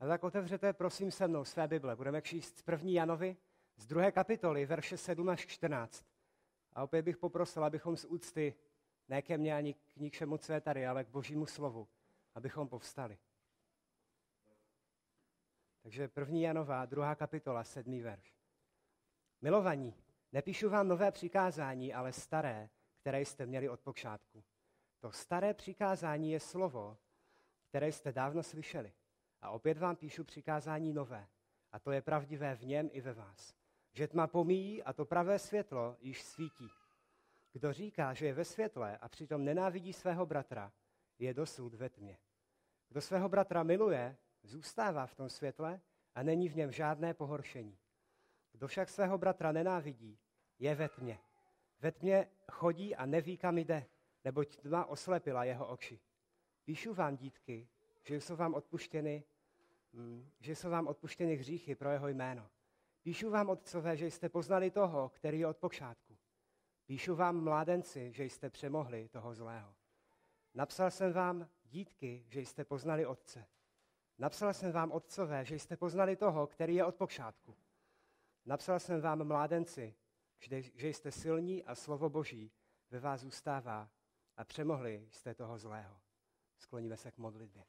A tak otevřete prosím se mnou své Bible. Budeme číst z první Janovi, z druhé kapitoly, verše 7 až 14. A opět bych poprosil, abychom z úcty ne ke mně ani k ničemu, co je tady, ale k božímu slovu, abychom povstali. Takže první Janová, druhá kapitola, sedmý verš. Milovaní, nepíšu vám nové přikázání, ale staré, které jste měli od počátku. To staré přikázání je slovo, které jste dávno slyšeli. A opět vám píšu přikázání nové. A to je pravdivé v něm i ve vás. Že tma pomíjí a to pravé světlo již svítí. Kdo říká, že je ve světle a přitom nenávidí svého bratra, je dosud ve tmě. Kdo svého bratra miluje, zůstává v tom světle a není v něm žádné pohoršení. Kdo však svého bratra nenávidí, je ve tmě. Ve tmě chodí a neví, kam jde, neboť tma oslepila jeho oči. Píšu vám, dítky, že jsou vám odpuštěny, že jsou vám odpuštěny hříchy pro jeho jméno. Píšu vám, otcové, že jste poznali toho, který je od počátku. Píšu vám, mládenci, že jste přemohli toho zlého. Napsal jsem vám, dítky, že jste poznali otce. Napsal jsem vám, otcové, že jste poznali toho, který je od počátku. Napsal jsem vám, mládenci, že jste silní a slovo Boží ve vás zůstává a přemohli jste toho zlého. Skloníme se k modlitbě.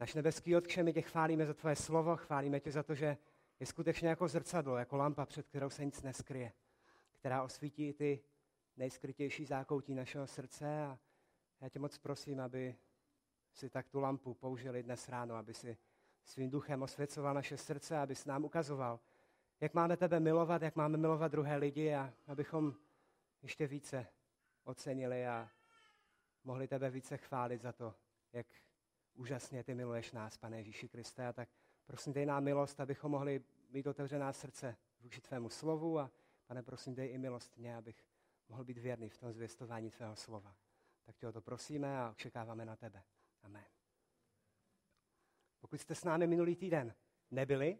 Naš nebeský Otče, my tě chválíme za tvoje slovo, chválíme tě za to, že je skutečně jako zrcadlo, jako lampa, před kterou se nic neskryje, která osvítí ty nejskrytější zákoutí našeho srdce. A já tě moc prosím, aby si tak tu lampu použili dnes ráno, aby si svým duchem osvěcoval naše srdce, aby s nám ukazoval, jak máme tebe milovat, jak máme milovat druhé lidi a abychom ještě více ocenili a mohli tebe více chválit za to, jak úžasně ty miluješ nás, Pane Ježíši Kriste. A tak prosím, dej nám milost, abychom mohli mít otevřená srdce vůči tvému slovu a pane, prosím, dej i milost mě, abych mohl být věrný v tom zvěstování tvého slova. Tak tě o to prosíme a očekáváme na tebe. Amen. Pokud jste s námi minulý týden nebyli,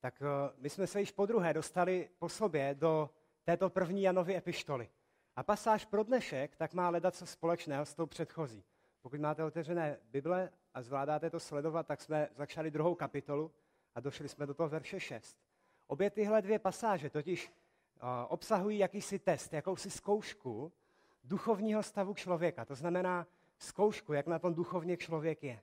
tak eh, my jsme se již po druhé dostali po sobě do této první Janovy epištoly. A pasáž pro dnešek tak má hledat co společného s tou předchozí. Pokud máte otevřené Bible a zvládáte to sledovat, tak jsme začali druhou kapitolu a došli jsme do toho verše 6. Obě tyhle dvě pasáže totiž uh, obsahují jakýsi test, jakousi zkoušku duchovního stavu člověka. To znamená zkoušku, jak na tom duchovně člověk je.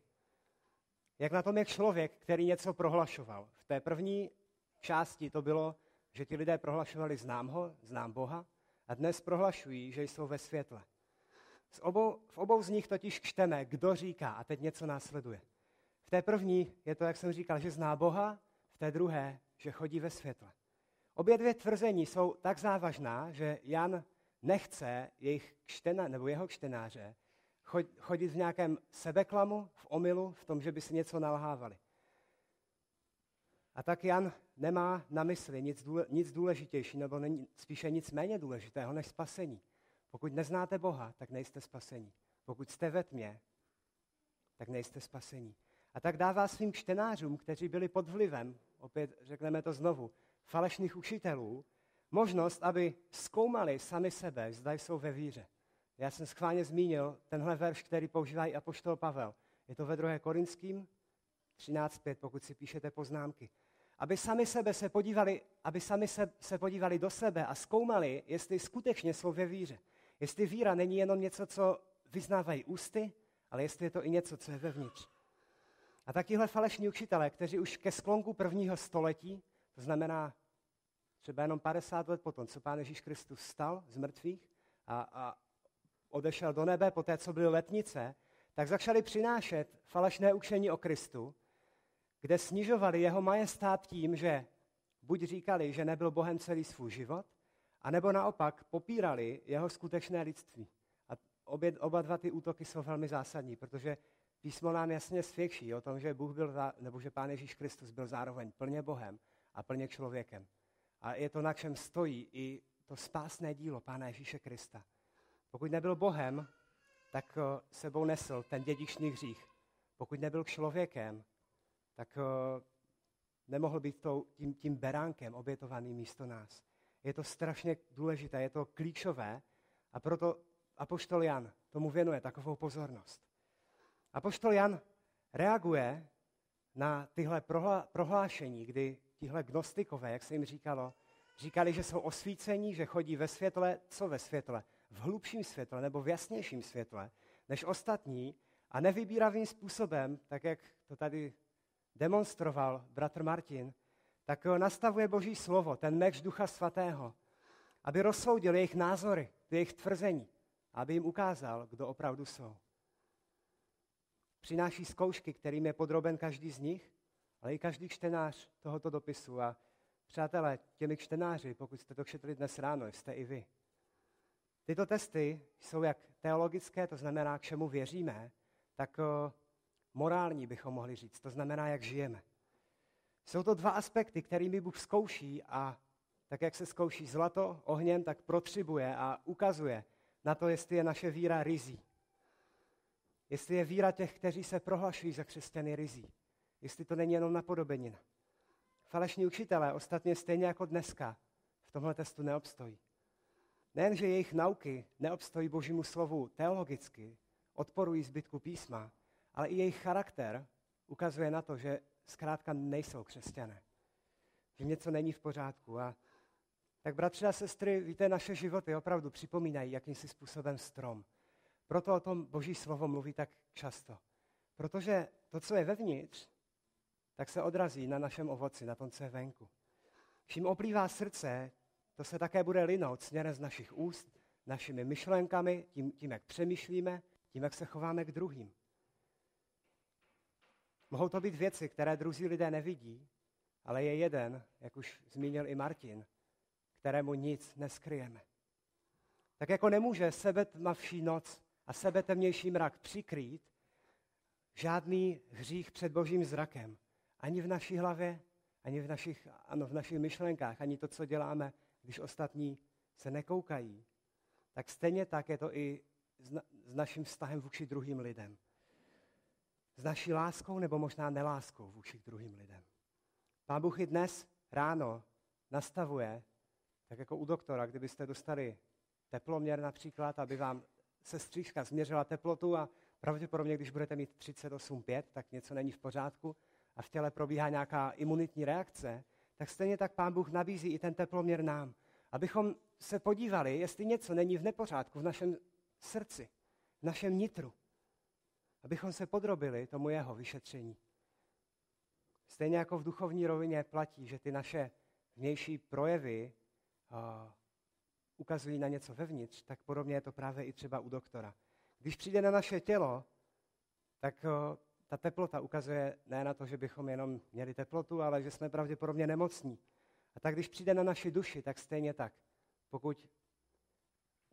Jak na tom je člověk, který něco prohlašoval. V té první části to bylo, že ti lidé prohlašovali znám ho, znám Boha, a dnes prohlašují, že jsou ve světle. Z obou, v obou z nich totiž čteme, kdo říká a teď něco následuje. V té první je to, jak jsem říkal, že zná Boha, v té druhé, že chodí ve světle. Obě dvě tvrzení jsou tak závažná, že Jan nechce jejich čtena, nebo jeho čtenáře chodit v nějakém sebeklamu, v omilu, v tom, že by si něco nalhávali. A tak Jan nemá na mysli nic, důle, nic důležitější, nebo spíše nic méně důležitého než spasení. Pokud neznáte Boha, tak nejste spasení. Pokud jste ve tmě, tak nejste spasení. A tak dává svým čtenářům, kteří byli pod vlivem, opět řekneme to znovu, falešných učitelů, možnost, aby zkoumali sami sebe, zda jsou ve víře. Já jsem schválně zmínil tenhle verš, který používá i apoštol Pavel. Je to ve 2. Korinským 13.5, pokud si píšete poznámky. Aby sami sebe se podívali, aby sami se, se podívali do sebe a zkoumali, jestli skutečně jsou ve víře. Jestli víra není jenom něco, co vyznávají ústy, ale jestli je to i něco, co je vevnitř. A takihle falešní učitelé, kteří už ke sklonku prvního století, to znamená třeba jenom 50 let potom, co Pán Ježíš Kristus stal z mrtvých a, a odešel do nebe po té, co byly letnice, tak začali přinášet falešné učení o Kristu, kde snižovali jeho majestát tím, že buď říkali, že nebyl Bohem celý svůj život, anebo naopak popírali jeho skutečné lidství. A obě, oba dva ty útoky jsou velmi zásadní, protože písmo nám jasně svědčí o tom, že Bůh byl, nebo že Pán Ježíš Kristus byl zároveň plně Bohem a plně člověkem. A je to, na čem stojí i to spásné dílo Pána Ježíše Krista. Pokud nebyl Bohem, tak eh, sebou nesl ten dědičný hřích. Pokud nebyl člověkem, tak eh, nemohl být tím, tím beránkem obětovaným místo nás. Je to strašně důležité, je to klíčové a proto Apoštol Jan tomu věnuje takovou pozornost. Apoštol Jan reaguje na tyhle prohlášení, kdy tihle gnostikové, jak se jim říkalo, říkali, že jsou osvícení, že chodí ve světle, co ve světle? V hlubším světle nebo v jasnějším světle než ostatní a nevybíravým způsobem, tak jak to tady demonstroval bratr Martin, tak nastavuje Boží slovo, ten meč Ducha Svatého, aby rozsoudil jejich názory, jejich tvrzení, aby jim ukázal, kdo opravdu jsou. Přináší zkoušky, kterým je podroben každý z nich, ale i každý čtenář tohoto dopisu. A přátelé, těmi čtenáři, pokud jste to četli dnes ráno, jste i vy. Tyto testy jsou jak teologické, to znamená, k čemu věříme, tak morální bychom mohli říct, to znamená, jak žijeme. Jsou to dva aspekty, kterými Bůh zkouší a tak, jak se zkouší zlato ohněm, tak protřibuje a ukazuje na to, jestli je naše víra rizí. Jestli je víra těch, kteří se prohlašují za křesťany rizí. Jestli to není jenom napodobenina. Falešní učitelé ostatně stejně jako dneska v tomhle testu neobstojí. Nejen, že jejich nauky neobstojí božímu slovu teologicky, odporují zbytku písma, ale i jejich charakter ukazuje na to, že zkrátka nejsou křesťané. Že něco není v pořádku. A tak bratři a sestry, víte, naše životy opravdu připomínají jakýmsi způsobem strom. Proto o tom Boží slovo mluví tak často. Protože to, co je vevnitř, tak se odrazí na našem ovoci, na tom, co je venku. Čím oplývá srdce, to se také bude linout směrem z našich úst, našimi myšlenkami, tím, tím, jak přemýšlíme, tím, jak se chováme k druhým. Mohou to být věci, které druzí lidé nevidí, ale je jeden, jak už zmínil i Martin, kterému nic neskryjeme. Tak jako nemůže sebetmavší noc a sebetemnější mrak přikrýt žádný hřích před božím zrakem. Ani v naší hlavě, ani v našich, ano, v našich myšlenkách, ani to, co děláme, když ostatní se nekoukají. Tak stejně tak je to i s naším vztahem vůči druhým lidem. S naší láskou nebo možná neláskou vůči druhým lidem. Pán Bůh i dnes ráno nastavuje, tak jako u doktora, kdybyste dostali teploměr například, aby vám sestřížka změřila teplotu a pravděpodobně, když budete mít 38,5, tak něco není v pořádku a v těle probíhá nějaká imunitní reakce, tak stejně tak Pán Bůh nabízí i ten teploměr nám, abychom se podívali, jestli něco není v nepořádku v našem srdci, v našem nitru. Abychom se podrobili tomu jeho vyšetření. Stejně jako v duchovní rovině platí, že ty naše vnější projevy ukazují na něco vevnitř, tak podobně je to právě i třeba u doktora. Když přijde na naše tělo, tak ta teplota ukazuje ne na to, že bychom jenom měli teplotu, ale že jsme pravděpodobně nemocní. A tak když přijde na naši duši, tak stejně tak. Pokud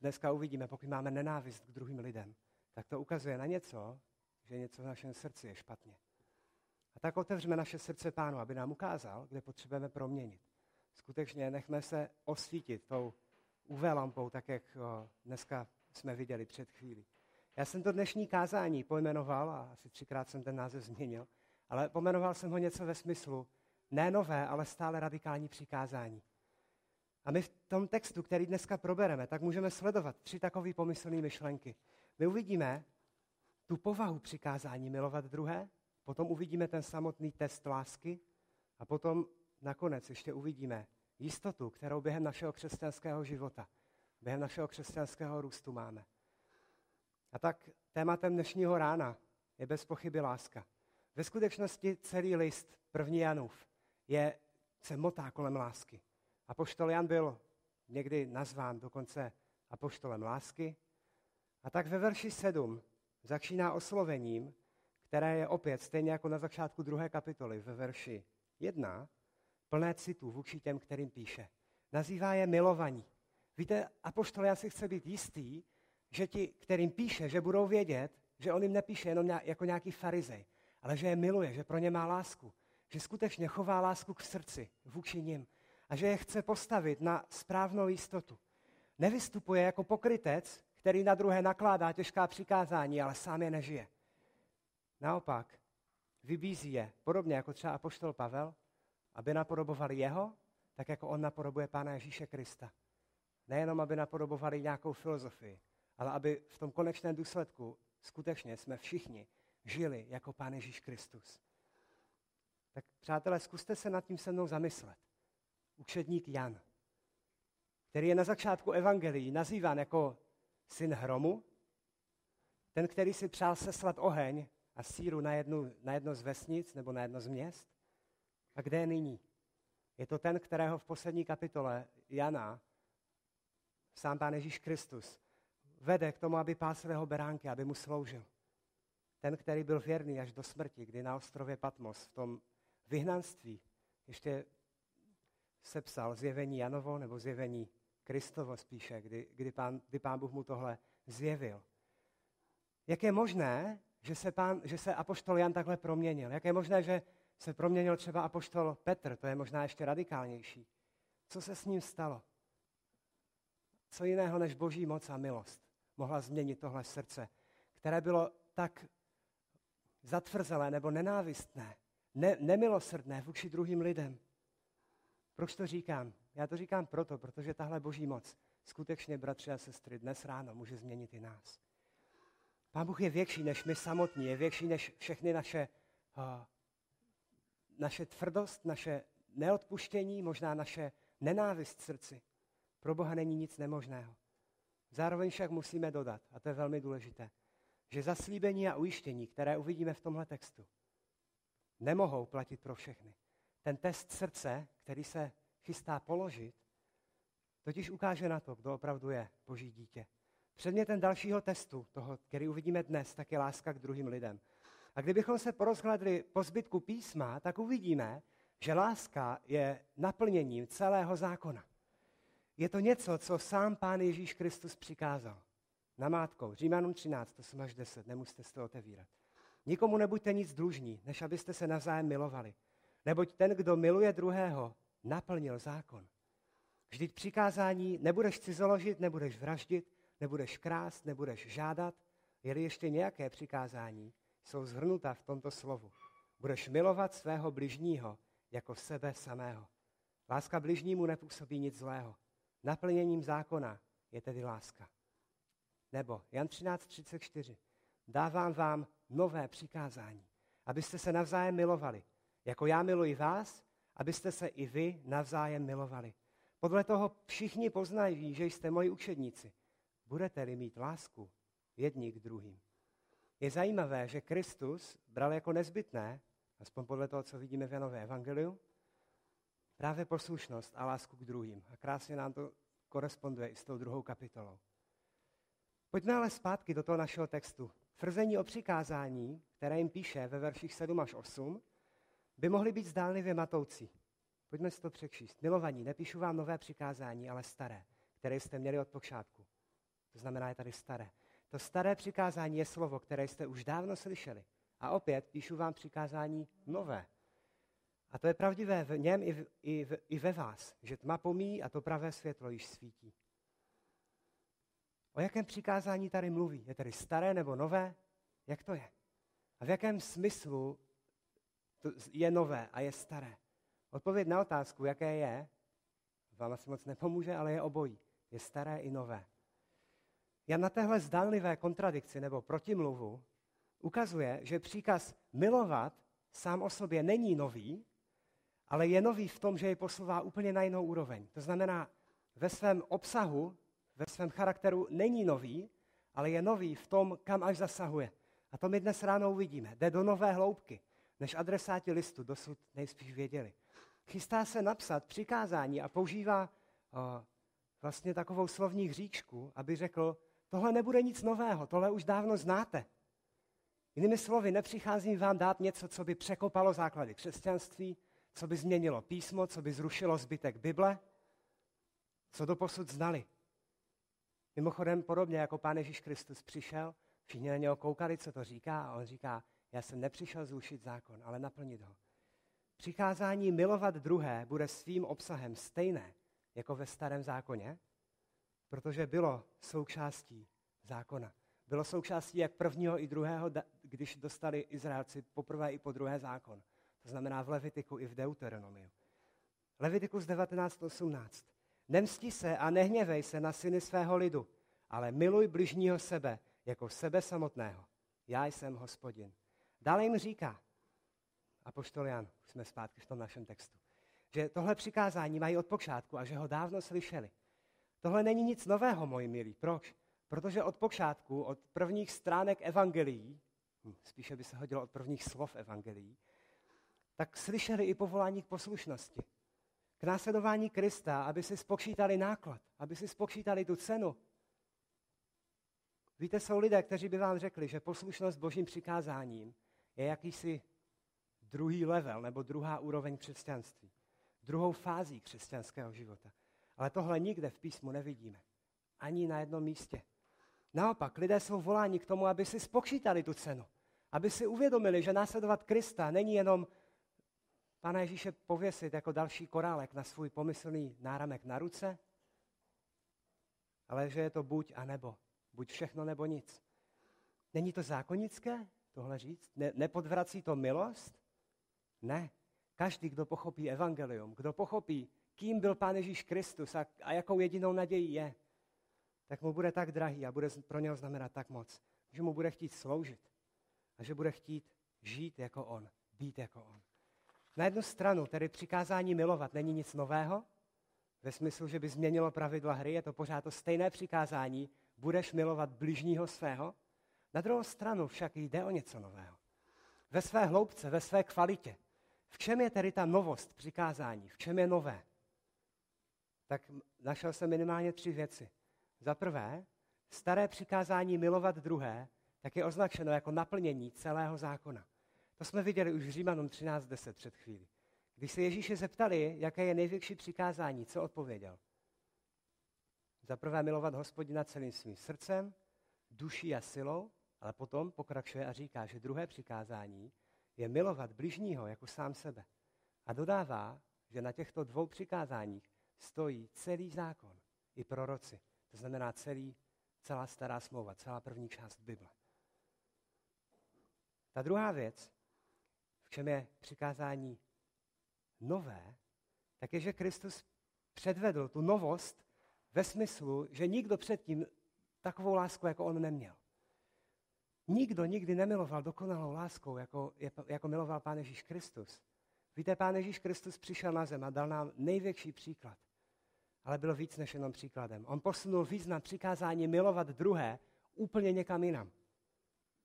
dneska uvidíme, pokud máme nenávist k druhým lidem, tak to ukazuje na něco, že něco v našem srdci je špatně. A tak otevřeme naše srdce pánu, aby nám ukázal, kde potřebujeme proměnit. Skutečně nechme se osvítit tou UV lampou, tak jak dneska jsme viděli před chvílí. Já jsem to dnešní kázání pojmenoval, a asi třikrát jsem ten název změnil, ale pojmenoval jsem ho něco ve smyslu ne nové, ale stále radikální přikázání. A my v tom textu, který dneska probereme, tak můžeme sledovat tři takové pomyslné myšlenky. My uvidíme tu povahu přikázání milovat druhé, potom uvidíme ten samotný test lásky a potom nakonec ještě uvidíme jistotu, kterou během našeho křesťanského života, během našeho křesťanského růstu máme. A tak tématem dnešního rána je bez pochyby láska. Ve skutečnosti celý list, první Janův, je, se motá kolem lásky. Apoštol Jan byl někdy nazván dokonce apoštolem lásky. A tak ve verši 7 začíná oslovením, které je opět, stejně jako na začátku druhé kapitoly, ve verši 1, plné citů vůči těm, kterým píše. Nazývá je milovaní. Víte, apoštol Jan si chce být jistý, že ti, kterým píše, že budou vědět, že on jim nepíše jenom jako nějaký farizej, ale že je miluje, že pro ně má lásku, že skutečně chová lásku k srdci vůči nim a že je chce postavit na správnou jistotu. Nevystupuje jako pokrytec, který na druhé nakládá těžká přikázání, ale sám je nežije. Naopak, vybízí je, podobně jako třeba apoštol Pavel, aby napodobovali jeho, tak jako on napodobuje Pána Ježíše Krista. Nejenom, aby napodobovali nějakou filozofii, ale aby v tom konečném důsledku skutečně jsme všichni žili jako Pán Ježíš Kristus. Tak přátelé, zkuste se nad tím se mnou zamyslet. Učedník Jan, který je na začátku evangelií nazýván jako syn hromu, ten, který si přál seslat oheň a síru na, jednu, na jedno z vesnic nebo na jedno z měst. A kde je nyní? Je to ten, kterého v poslední kapitole Jana sám Pán Ježíš Kristus vede k tomu, aby pásl jeho beránky, aby mu sloužil. Ten, který byl věrný až do smrti, kdy na ostrově Patmos v tom vyhnanství ještě sepsal zjevení Janovo nebo zjevení Kristovo spíše, kdy, kdy, pán, kdy pán Bůh mu tohle zjevil. Jak je možné, že se, pán, že se apoštol Jan takhle proměnil? Jak je možné, že se proměnil třeba apoštol Petr? To je možná ještě radikálnější. Co se s ním stalo? Co jiného než boží moc a milost mohla změnit tohle srdce, které bylo tak zatvrzelé nebo nenávistné, ne, nemilosrdné vůči druhým lidem. Proč to říkám? Já to říkám proto, protože tahle boží moc skutečně, bratři a sestry, dnes ráno může změnit i nás. Pán Bůh je větší než my samotní, je větší než všechny naše, uh, naše tvrdost, naše neodpuštění, možná naše nenávist srdci. Pro Boha není nic nemožného. Zároveň však musíme dodat, a to je velmi důležité, že zaslíbení a ujištění, které uvidíme v tomhle textu, nemohou platit pro všechny. Ten test srdce, který se chystá položit, totiž ukáže na to, kdo opravdu je Boží dítě. Předmětem dalšího testu, toho, který uvidíme dnes, tak je láska k druhým lidem. A kdybychom se porozhledli po zbytku písma, tak uvidíme, že láska je naplněním celého zákona. Je to něco, co sám Pán Ježíš Kristus přikázal. Namátkou, Římanům 13, 8 až 10, nemusíte to otevírat. Nikomu nebuďte nic dlužní, než abyste se navzájem milovali. Neboť ten, kdo miluje druhého, naplnil zákon. Vždyť přikázání nebudeš cizoložit, nebudeš vraždit, nebudeš krást, nebudeš žádat, je ještě nějaké přikázání, jsou zhrnuta v tomto slovu. Budeš milovat svého bližního jako sebe samého. Láska bližnímu nepůsobí nic zlého. Naplněním zákona je tedy láska. Nebo Jan 13.34. Dávám vám nové přikázání, abyste se navzájem milovali. Jako já miluji vás, abyste se i vy navzájem milovali. Podle toho všichni poznají, že jste moji učedníci. Budete-li mít lásku jedni k druhým. Je zajímavé, že Kristus bral jako nezbytné, aspoň podle toho, co vidíme v Janové evangeliu, právě poslušnost a lásku k druhým. A krásně nám to koresponduje i s tou druhou kapitolou. Pojďme ale zpátky do toho našeho textu. Tvrzení o přikázání, které jim píše ve verších 7 až 8, by mohly být zdánlivě matoucí. Pojďme si to přečíst. Milovaní, nepíšu vám nové přikázání, ale staré, které jste měli od počátku. To znamená, je tady staré. To staré přikázání je slovo, které jste už dávno slyšeli. A opět píšu vám přikázání nové. A to je pravdivé v něm i, v, i, v, i ve vás, že tma pomíjí a to pravé světlo již svítí. O jakém přikázání tady mluví? Je tady staré nebo nové? Jak to je? A v jakém smyslu je nové a je staré? Odpověď na otázku, jaké je, vám asi moc nepomůže, ale je obojí. Je staré i nové. Jan na téhle zdánlivé kontradikci nebo protimluvu ukazuje, že příkaz milovat sám o sobě není nový, ale je nový v tom, že je posouvá úplně na jinou úroveň. To znamená, ve svém obsahu, ve svém charakteru není nový, ale je nový v tom, kam až zasahuje. A to my dnes ráno uvidíme. Jde do nové hloubky, než adresáti listu dosud nejspíš věděli. Chystá se napsat přikázání a používá o, vlastně takovou slovní hříčku, aby řekl, tohle nebude nic nového, tohle už dávno znáte. Jinými slovy, nepřicházím vám dát něco, co by překopalo základy křesťanství, co by změnilo písmo, co by zrušilo zbytek Bible, co do posud znali. Mimochodem, podobně jako Pán Ježíš Kristus přišel, všichni na něho koukali, co to říká, a on říká, já jsem nepřišel zrušit zákon, ale naplnit ho. Přikázání milovat druhé bude svým obsahem stejné jako ve starém zákoně, protože bylo součástí zákona. Bylo součástí jak prvního i druhého, když dostali Izraelci poprvé i po druhé zákon. To znamená v Levitiku i v Deuteronomiu. Levitikus 19.18. Nemsti se a nehněvej se na syny svého lidu, ale miluj bližního sebe jako sebe samotného. Já jsem hospodin. Dále jim říká, a poštolian, už jsme zpátky v tom našem textu, že tohle přikázání mají od počátku a že ho dávno slyšeli. Tohle není nic nového, moji milí. Proč? Protože od počátku, od prvních stránek evangelií, hm, spíše by se hodilo od prvních slov evangelií, tak slyšeli i povolání k poslušnosti. K následování Krista, aby si spočítali náklad, aby si spočítali tu cenu. Víte, jsou lidé, kteří by vám řekli, že poslušnost božím přikázáním je jakýsi druhý level nebo druhá úroveň křesťanství. Druhou fází křesťanského života. Ale tohle nikde v písmu nevidíme. Ani na jednom místě. Naopak, lidé jsou voláni k tomu, aby si spočítali tu cenu. Aby si uvědomili, že následovat Krista není jenom Pana Ježíše pověsit jako další korálek na svůj pomyslný náramek na ruce, ale že je to buď a nebo. Buď všechno nebo nic. Není to zákonické tohle říct? Ne, nepodvrací to milost? Ne. Každý, kdo pochopí evangelium, kdo pochopí, kým byl Pán Ježíš Kristus a, a jakou jedinou naději je, tak mu bude tak drahý a bude pro něho znamenat tak moc, že mu bude chtít sloužit a že bude chtít žít jako on, být jako on. Na jednu stranu tedy přikázání milovat není nic nového, ve smyslu, že by změnilo pravidla hry, je to pořád to stejné přikázání, budeš milovat bližního svého. Na druhou stranu však jde o něco nového. Ve své hloubce, ve své kvalitě. V čem je tedy ta novost přikázání? V čem je nové? Tak našel jsem minimálně tři věci. Za prvé, staré přikázání milovat druhé, tak je označeno jako naplnění celého zákona. To jsme viděli už v Římanům 13.10 před chvíli. Když se Ježíše zeptali, jaké je největší přikázání, co odpověděl? Za prvé milovat hospodina celým svým srdcem, duší a silou, ale potom pokračuje a říká, že druhé přikázání je milovat bližního jako sám sebe. A dodává, že na těchto dvou přikázáních stojí celý zákon i proroci. To znamená celý, celá stará smlouva, celá první část Bible. Ta druhá věc, v čem je přikázání nové, tak je, že Kristus předvedl tu novost ve smyslu, že nikdo předtím takovou lásku jako on neměl. Nikdo nikdy nemiloval dokonalou láskou, jako, jako miloval Pán Ježíš Kristus. Víte, Pán Ježíš Kristus přišel na zem a dal nám největší příklad. Ale bylo víc než jenom příkladem. On posunul význam přikázání milovat druhé úplně někam jinam.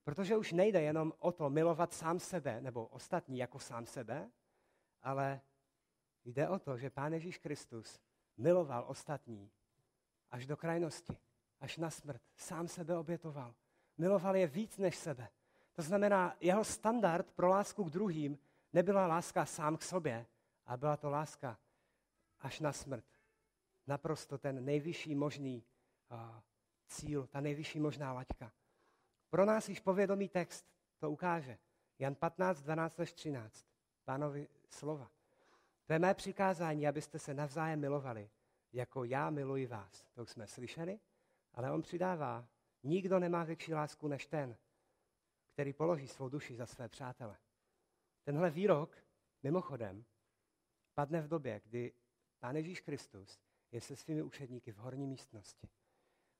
Protože už nejde jenom o to milovat sám sebe nebo ostatní jako sám sebe, ale jde o to, že Pán Ježíš Kristus miloval ostatní až do krajnosti, až na smrt. Sám sebe obětoval. Miloval je víc než sebe. To znamená, jeho standard pro lásku k druhým nebyla láska sám k sobě, a byla to láska až na smrt. Naprosto ten nejvyšší možný cíl, ta nejvyšší možná laťka. Pro nás již povědomý text to ukáže. Jan 15, 12 až 13. Pánovi slova. To je mé přikázání, abyste se navzájem milovali, jako já miluji vás. To už jsme slyšeli, ale on přidává, nikdo nemá větší lásku než ten, který položí svou duši za své přátele. Tenhle výrok, mimochodem, padne v době, kdy Pán Ježíš Kristus je se svými učedníky v horní místnosti.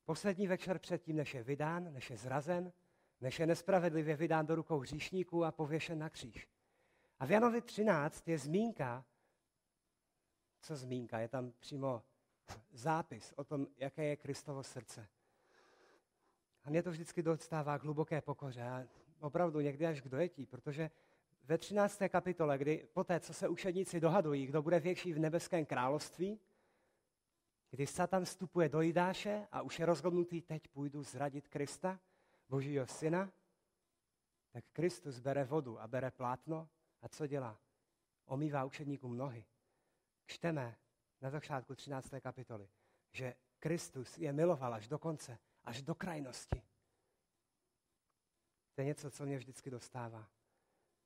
Poslední večer předtím, než je vydán, než je zrazen, než je nespravedlivě vydán do rukou hříšníků a pověšen na kříž. A v Janovi 13 je zmínka, co zmínka, je tam přímo zápis o tom, jaké je Kristovo srdce. A mě to vždycky dostává k hluboké pokoře a opravdu někdy až k dojetí, protože ve 13. kapitole, kdy poté, co se učedníci dohadují, kdo bude větší v nebeském království, kdy Satan vstupuje do Jidáše a už je rozhodnutý, teď půjdu zradit Krista, Božího syna, tak Kristus bere vodu a bere plátno a co dělá? Omývá učedníkům nohy. Čteme na začátku 13. kapitoly, že Kristus je miloval až do konce, až do krajnosti. To je něco, co mě vždycky dostává.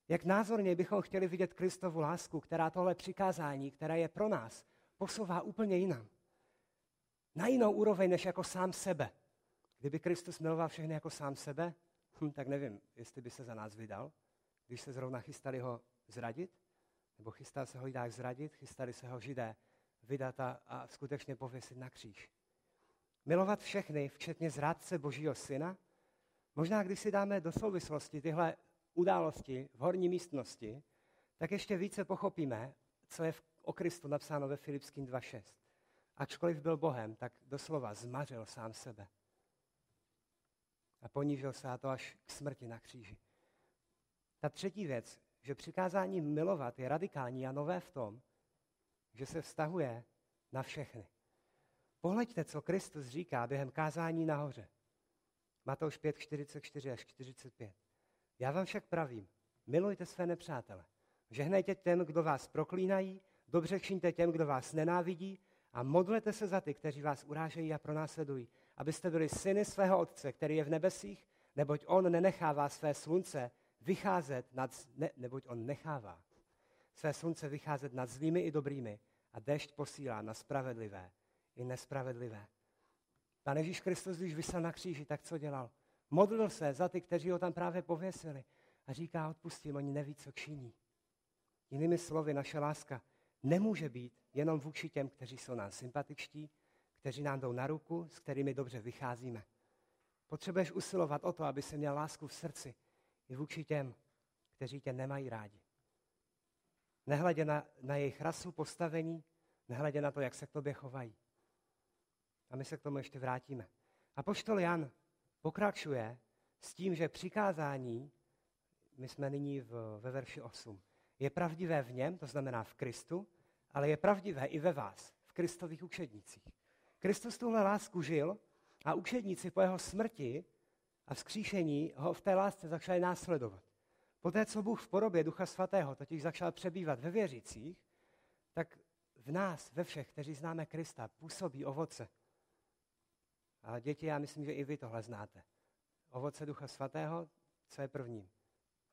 Jak názorně bychom chtěli vidět Kristovu lásku, která tohle přikázání, které je pro nás, posouvá úplně jinam. Na jinou úroveň, než jako sám sebe. Kdyby Kristus miloval všechny jako sám sebe, hm, tak nevím, jestli by se za nás vydal, když se zrovna chystali ho zradit, nebo chystal se ho Židák zradit, chystali se ho Židé vydat a, a skutečně pověsit na kříž. Milovat všechny, včetně zrádce Božího syna, možná když si dáme do souvislosti tyhle události v horní místnosti, tak ještě více pochopíme, co je o Kristu napsáno ve Filipským 2.6. Ačkoliv byl Bohem, tak doslova zmařil sám sebe. A ponížil se a to až k smrti na kříži. Ta třetí věc, že přikázání milovat je radikální a nové v tom, že se vztahuje na všechny. Pohleďte, co Kristus říká během kázání nahoře. Matouš 5, 44 až 45. Já vám však pravím, milujte své nepřátele. Žehnejte těm, kdo vás proklínají, dobře čiňte těm, kdo vás nenávidí a modlete se za ty, kteří vás urážejí a pronásledují, abyste byli syny svého Otce, který je v nebesích, neboť On nenechává své slunce vycházet nad, ne, neboť On nechává své slunce vycházet nad zlými i dobrými a dešť posílá na spravedlivé i nespravedlivé. Pán Ježíš Kristus, když vysel na kříži, tak co dělal? Modlil se za ty, kteří ho tam právě pověsili a říká, odpustím, oni neví, co činí. Jinými slovy, naše láska nemůže být jenom vůči těm, kteří jsou nám sympatičtí, kteří nám jdou na ruku, s kterými dobře vycházíme. Potřebuješ usilovat o to, aby se měl lásku v srdci i vůči těm, kteří tě nemají rádi. Nehledě na, na jejich rasu, postavení, nehledě na to, jak se k tobě chovají. A my se k tomu ještě vrátíme. A poštol Jan pokračuje s tím, že přikázání, my jsme nyní v, ve verši 8, je pravdivé v něm, to znamená v Kristu, ale je pravdivé i ve vás, v Kristových učednicích. Kristus tuhle lásku žil a učedníci po jeho smrti a vzkříšení ho v té lásce začali následovat. Poté, co Bůh v podobě Ducha Svatého totiž začal přebývat ve věřících, tak v nás, ve všech, kteří známe Krista, působí ovoce. Děti, já myslím, že i vy tohle znáte. Ovoce Ducha Svatého, co je prvním?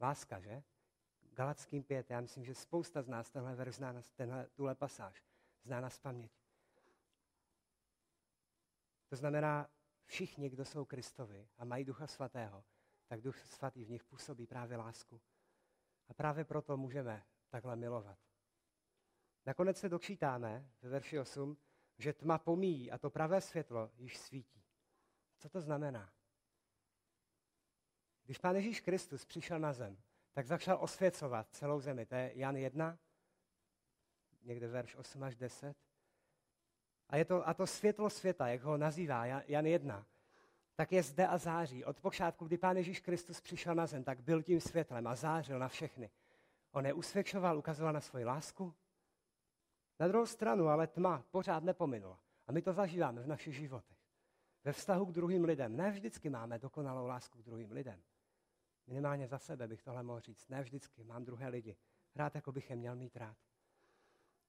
Láska, že? Galackým 5, já myslím, že spousta z nás tenhle verš zná, tenhle, tuhle pasáž, zná na paměť. To znamená, všichni, kdo jsou Kristovi a mají Ducha Svatého, tak Duch Svatý v nich působí právě lásku. A právě proto můžeme takhle milovat. Nakonec se dočítáme ve verši 8, že tma pomíjí a to pravé světlo již svítí. Co to znamená? Když Pán Ježíš Kristus přišel na zem, tak začal osvěcovat celou zemi. To je Jan 1, někde verš 8 až 10. A, je to, a to světlo světa, jak ho nazývá Jan 1, tak je zde a září. Od počátku, kdy Pán Ježíš Kristus přišel na zem, tak byl tím světlem a zářil na všechny. On je usvědčoval, ukazoval na svoji lásku. Na druhou stranu ale tma pořád nepominula. A my to zažíváme v našich životech. Ve vztahu k druhým lidem. Ne vždycky máme dokonalou lásku k druhým lidem. Minimálně za sebe bych tohle mohl říct. Ne vždycky mám druhé lidi. Rád, jako bych je měl mít rád.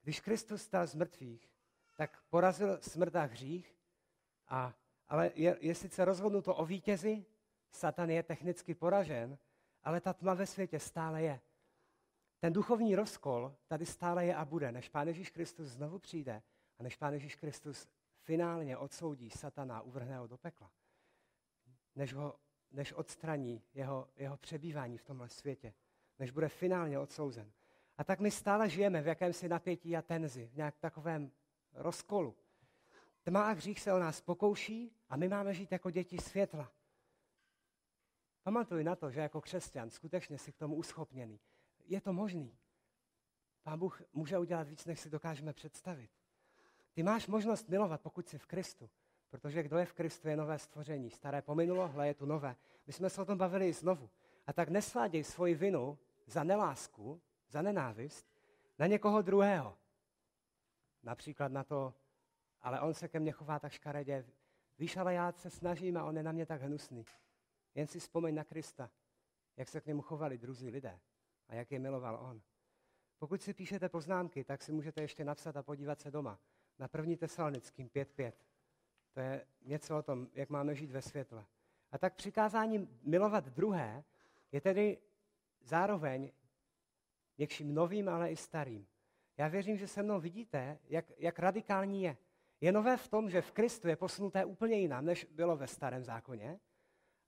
Když Kristus stal z mrtvých, tak porazil smrt a hřích, a, ale je, je sice rozhodnuto o vítězi, Satan je technicky poražen, ale ta tma ve světě stále je. Ten duchovní rozkol tady stále je a bude, než Pán Ježíš Kristus znovu přijde a než Pán Ježíš Kristus finálně odsoudí satana a uvrhne ho do pekla. Než, ho, než odstraní jeho, jeho přebývání v tomhle světě. Než bude finálně odsouzen. A tak my stále žijeme v jakémsi napětí a tenzi, v nějak takovém rozkolu. Tma a hřích se o nás pokouší a my máme žít jako děti světla. Pamatuj na to, že jako křesťan skutečně jsi k tomu uschopněný je to možný. Pán Bůh může udělat víc, než si dokážeme představit. Ty máš možnost milovat, pokud jsi v Kristu. Protože kdo je v Kristu, je nové stvoření. Staré pominulo, hle je tu nové. My jsme se o tom bavili znovu. A tak nesváděj svoji vinu za nelásku, za nenávist na někoho druhého. Například na to, ale on se ke mně chová tak škaredě. Víš, ale já se snažím a on je na mě tak hnusný. Jen si vzpomeň na Krista, jak se k němu chovali druzí lidé a jak je miloval on. Pokud si píšete poznámky, tak si můžete ještě napsat a podívat se doma na první tesalonickým 5.5. To je něco o tom, jak máme žít ve světle. A tak přikázání milovat druhé je tedy zároveň něčím novým, ale i starým. Já věřím, že se mnou vidíte, jak, jak radikální je. Je nové v tom, že v Kristu je posunuté úplně jinam, než bylo ve starém zákoně,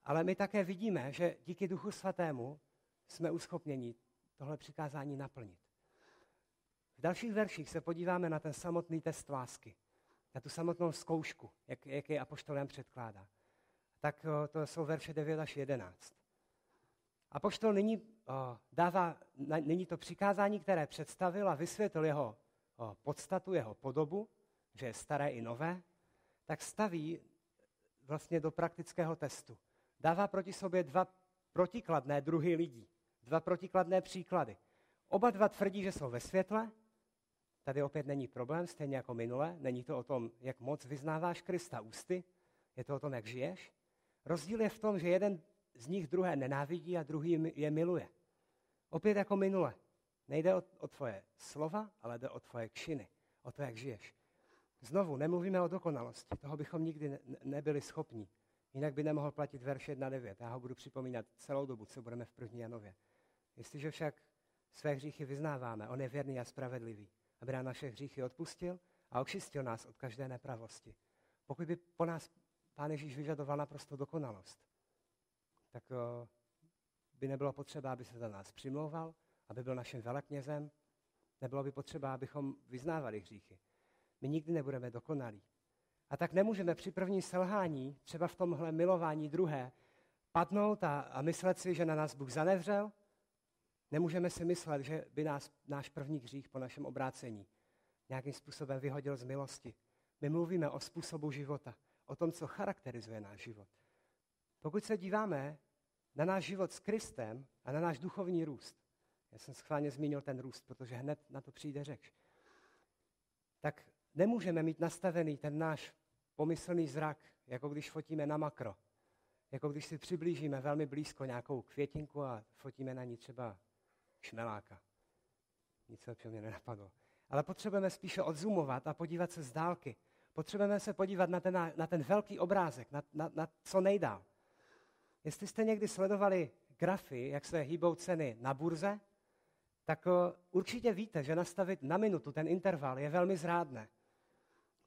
ale my také vidíme, že díky Duchu Svatému jsme uschopněni tohle přikázání naplnit. V dalších verších se podíváme na ten samotný test lásky, na tu samotnou zkoušku, jak, jak je apoštolem předkládá. Tak to jsou verše 9 až 11. A poštol nyní o, dává, nyní to přikázání, které představil a vysvětlil jeho o, podstatu, jeho podobu, že je staré i nové, tak staví vlastně do praktického testu. Dává proti sobě dva protikladné druhy lidí, dva protikladné příklady. Oba dva tvrdí, že jsou ve světle, tady opět není problém, stejně jako minule, není to o tom, jak moc vyznáváš Krista ústy, je to o tom, jak žiješ. Rozdíl je v tom, že jeden z nich druhé nenávidí a druhý je miluje. Opět jako minule. Nejde o, o tvoje slova, ale jde o tvoje kšiny, o to, jak žiješ. Znovu, nemluvíme o dokonalosti, toho bychom nikdy ne, nebyli schopni. Jinak by nemohl platit verš 1.9. Já ho budu připomínat celou dobu, co budeme v první Janově. Jestliže však své hříchy vyznáváme, on je věrný a spravedlivý, aby nám naše hříchy odpustil a očistil nás od každé nepravosti. Pokud by po nás Pán Ježíš vyžadoval naprosto dokonalost, tak eh, by nebylo potřeba, aby se za nás přimlouval, aby byl naším veleknězem, nebylo by potřeba, abychom vyznávali hříchy. My nikdy nebudeme dokonalí. A tak nemůžeme při prvním selhání, třeba v tomhle milování druhé, padnout a, a myslet si, že na nás Bůh zanevřel. Nemůžeme si myslet, že by nás náš první hřích po našem obrácení nějakým způsobem vyhodil z milosti. My mluvíme o způsobu života, o tom, co charakterizuje náš život. Pokud se díváme na náš život s Kristem a na náš duchovní růst, já jsem schválně zmínil ten růst, protože hned na to přijde řeč, tak nemůžeme mít nastavený ten náš pomyslný zrak, jako když fotíme na makro. Jako když si přiblížíme velmi blízko nějakou květinku a fotíme na ní třeba šmeláka. Nic lepšího mě nenapadlo. Ale potřebujeme spíše odzumovat a podívat se z dálky. Potřebujeme se podívat na ten, na ten velký obrázek, na, na, na co nejdál. Jestli jste někdy sledovali grafy, jak se hýbou ceny na burze, tak určitě víte, že nastavit na minutu ten interval je velmi zrádné.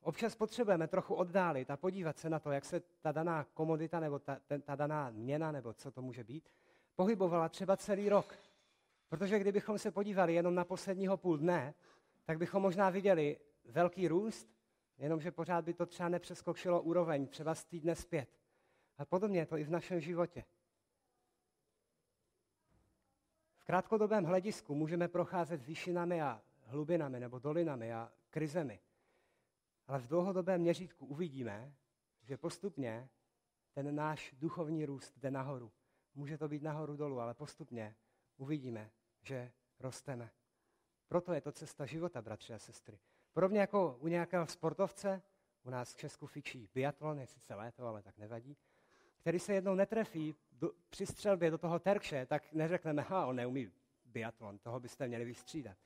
Občas potřebujeme trochu oddálit a podívat se na to, jak se ta daná komodita nebo ta, ta daná měna, nebo co to může být, pohybovala třeba celý rok. Protože kdybychom se podívali jenom na posledního půl dne, tak bychom možná viděli velký růst, jenomže pořád by to třeba nepřeskočilo úroveň, třeba z týdne zpět. A podobně je to i v našem životě. V krátkodobém hledisku můžeme procházet výšinami a hlubinami nebo dolinami a krizemi. Ale v dlouhodobém měřítku uvidíme, že postupně ten náš duchovní růst jde nahoru. Může to být nahoru dolů, ale postupně uvidíme, že rosteme. Proto je to cesta života, bratři a sestry. Podobně jako u nějakého sportovce, u nás v Česku fičí biatlon, je sice léto, ale tak nevadí, který se jednou netrefí do, při střelbě do toho terkše, tak neřekneme, ha, on neumí biatlon, toho byste měli vystřídat.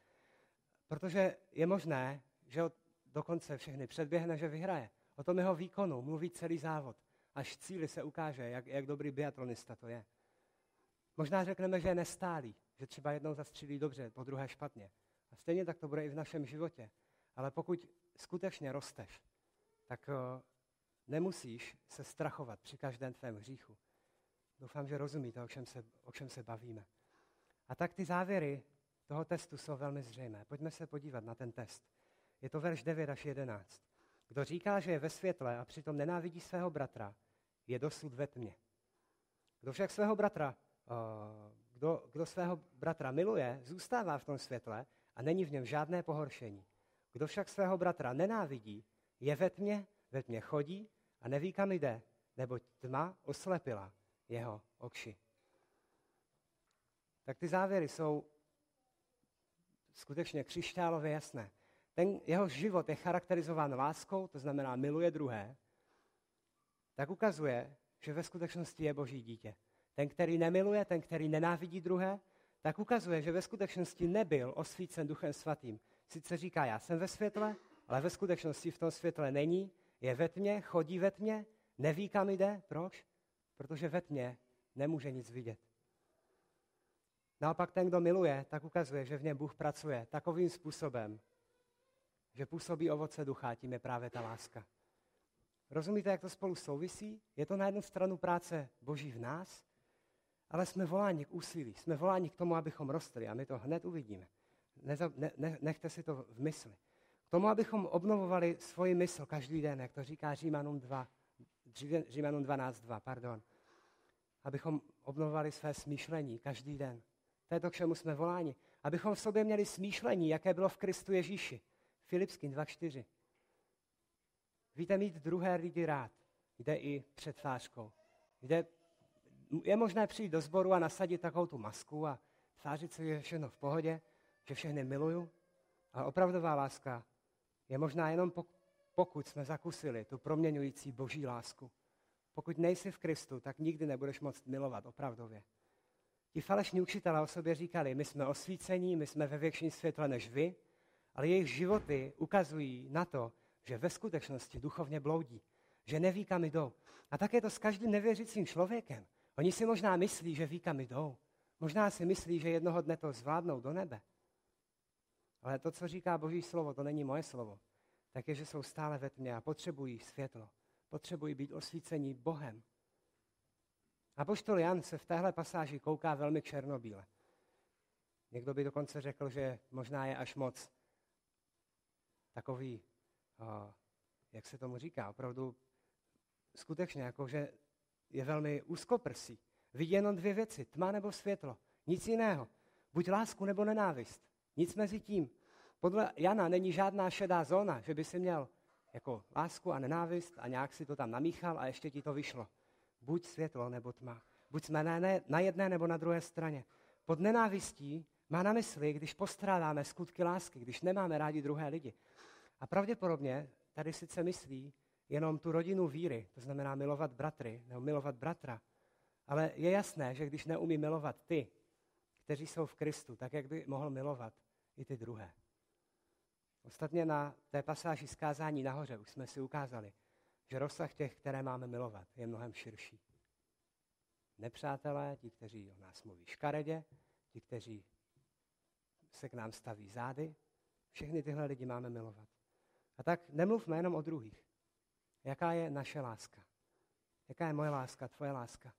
Protože je možné, že dokonce všechny předběhne, že vyhraje. O tom jeho výkonu mluví celý závod. Až cíli se ukáže, jak, jak dobrý biatlonista to je. Možná řekneme, že je nestálý, že třeba jednou zastřílí dobře, po druhé špatně. A stejně tak to bude i v našem životě. Ale pokud skutečně rosteš, tak o, nemusíš se strachovat při každém tvém hříchu. Doufám, že rozumíte, o čem, se, o čem se bavíme. A tak ty závěry toho testu jsou velmi zřejmé. Pojďme se podívat na ten test. Je to verš 9 až 11. Kdo říká, že je ve světle a přitom nenávidí svého bratra, je dosud ve tmě. Kdo však svého bratra, kdo, kdo svého bratra miluje, zůstává v tom světle a není v něm žádné pohoršení. Kdo však svého bratra nenávidí, je ve tmě, ve tmě chodí a neví, kam jde, neboť tma oslepila jeho oči. Tak ty závěry jsou skutečně křišťálově jasné. Ten jeho život je charakterizován láskou, to znamená miluje druhé, tak ukazuje, že ve skutečnosti je boží dítě. Ten, který nemiluje, ten, který nenávidí druhé, tak ukazuje, že ve skutečnosti nebyl osvícen Duchem Svatým. Sice říká, já jsem ve světle, ale ve skutečnosti v tom světle není, je ve tmě, chodí ve tmě, neví, kam jde. Proč? Protože ve tmě nemůže nic vidět. Naopak ten, kdo miluje, tak ukazuje, že v něm Bůh pracuje takovým způsobem, že působí ovoce ducha, tím je právě ta láska. Rozumíte, jak to spolu souvisí? Je to na jednu stranu práce Boží v nás, ale jsme voláni k úsilí, jsme voláni k tomu, abychom rostli a my to hned uvidíme. Neza, ne, ne, nechte si to v mysli. K tomu, abychom obnovovali svoji mysl každý den, jak to říká Římanům 2, Římanům 12.2, pardon. Abychom obnovovali své smýšlení každý den. To je to, k čemu jsme voláni. Abychom v sobě měli smýšlení, jaké bylo v Kristu Ježíši. Filipským 2.4. Víte, mít druhé lidi rád jde i před tvářkou. Jde, je možné přijít do sboru a nasadit takovou tu masku a tvářit se, že je všechno v pohodě, že všechny miluju. Ale opravdová láska je možná jenom pokud jsme zakusili tu proměňující boží lásku. Pokud nejsi v Kristu, tak nikdy nebudeš moct milovat opravdově. Ti falešní učitelé o sobě říkali, my jsme osvícení, my jsme ve větším světle než vy, ale jejich životy ukazují na to, že ve skutečnosti duchovně bloudí, že neví, kam jdou. A tak je to s každým nevěřícím člověkem. Oni si možná myslí, že ví, kam jdou. Možná si myslí, že jednoho dne to zvládnou do nebe. Ale to, co říká Boží slovo, to není moje slovo. Tak je, že jsou stále ve tmě a potřebují světlo. Potřebují být osvícení Bohem. A poštol Jan se v téhle pasáži kouká velmi černobíle. Někdo by dokonce řekl, že možná je až moc takový, jak se tomu říká, opravdu skutečně, jako že je velmi úzkoprsý. Vidí jenom dvě věci, tma nebo světlo. Nic jiného. Buď lásku nebo nenávist. Nic mezi tím. Podle Jana není žádná šedá zóna, že by si měl jako lásku a nenávist a nějak si to tam namíchal a ještě ti to vyšlo. Buď světlo nebo tma. Buď jsme na, ne, na jedné nebo na druhé straně. Pod nenávistí má na mysli, když postrádáme skutky lásky, když nemáme rádi druhé lidi. A pravděpodobně tady sice myslí jenom tu rodinu víry, to znamená milovat bratry nebo milovat bratra, ale je jasné, že když neumí milovat ty, kteří jsou v Kristu, tak jak by mohl milovat i ty druhé. Ostatně na té pasáži zkázání nahoře už jsme si ukázali, že rozsah těch, které máme milovat, je mnohem širší. Nepřátelé, ti, kteří o nás mluví škaredě, ti, kteří se k nám staví zády, všechny tyhle lidi máme milovat. A tak nemluvme jenom o druhých. Jaká je naše láska? Jaká je moje láska, tvoje láska?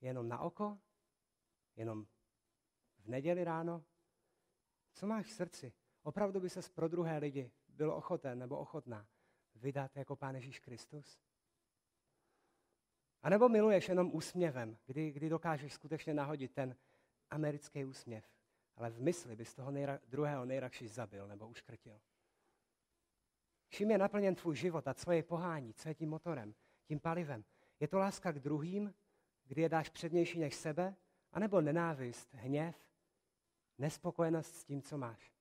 Jenom na oko? Jenom v neděli ráno? Co máš v srdci? Opravdu by ses pro druhé lidi byl ochoten nebo ochotná vydat jako Pán Ježíš Kristus? A nebo miluješ jenom úsměvem, kdy, kdy dokážeš skutečně nahodit ten americký úsměv, ale v mysli bys toho nejra, druhého nejradši zabil nebo uškrtil. Čím je naplněn tvůj život a co je pohání, co je tím motorem, tím palivem? Je to láska k druhým, kdy je dáš přednější než sebe? A nebo nenávist, hněv, nespokojenost s tím, co máš?